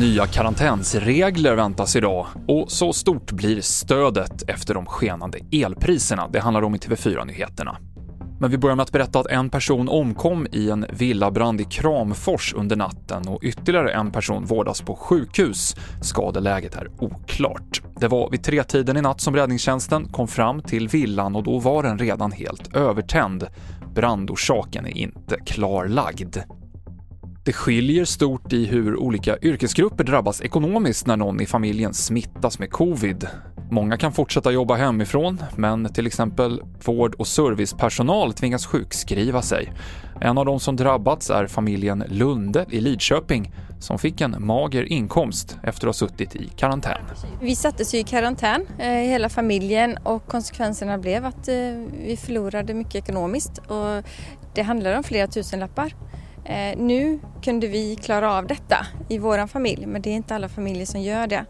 Nya karantänsregler väntas idag och så stort blir stödet efter de skenande elpriserna. Det handlar om i TV4-nyheterna. Men vi börjar med att berätta att en person omkom i en villabrand i Kramfors under natten och ytterligare en person vårdas på sjukhus. Skadeläget är oklart. Det var vid tretiden i natt som räddningstjänsten kom fram till villan och då var den redan helt övertänd. Brandorsaken är inte klarlagd. Det skiljer stort i hur olika yrkesgrupper drabbas ekonomiskt när någon i familjen smittas med covid. Många kan fortsätta jobba hemifrån, men till exempel vård och servicepersonal tvingas sjukskriva sig. En av de som drabbats är familjen Lunde i Lidköping som fick en mager inkomst efter att ha suttit i karantän. Vi sattes i karantän, eh, hela familjen, och konsekvenserna blev att eh, vi förlorade mycket ekonomiskt. Och det handlar om flera tusenlappar. Eh, nu kunde vi klara av detta i vår familj, men det är inte alla familjer som gör det.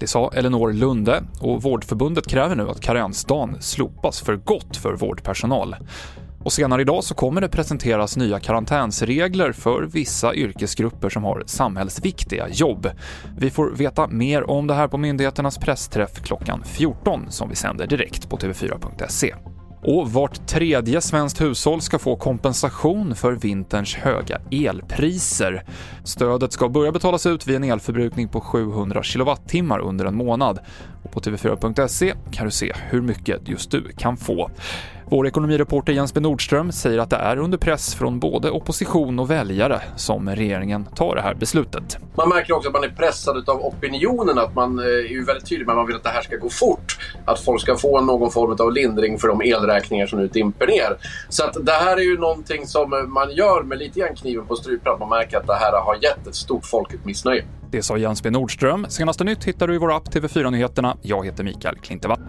Det sa Elinor Lunde och Vårdförbundet kräver nu att karensdagen slopas för gott för vårdpersonal. Och senare idag så kommer det presenteras nya karantänsregler för vissa yrkesgrupper som har samhällsviktiga jobb. Vi får veta mer om det här på myndigheternas pressträff klockan 14 som vi sänder direkt på tv4.se. Och vart tredje svenskt hushåll ska få kompensation för vinterns höga elpriser. Stödet ska börja betalas ut vid en elförbrukning på 700 kWh under en månad. Och på tv4.se kan du se hur mycket just du kan få. Vår ekonomireporter Jens B Nordström säger att det är under press från både opposition och väljare som regeringen tar det här beslutet. Man märker också att man är pressad av opinionen, att man eh, är ju väldigt tydlig med att man vill att det här ska gå fort. Att folk ska få någon form av lindring för de elräkningar som nu dimper ner. Så att det här är ju någonting som man gör med lite grann kniven på strupen, att man märker att det här har gett ett stort folkligt missnöje. Det sa Jens B Nordström. Senaste nytt hittar du i vår app TV4 Nyheterna. Jag heter Mikael Klintevall.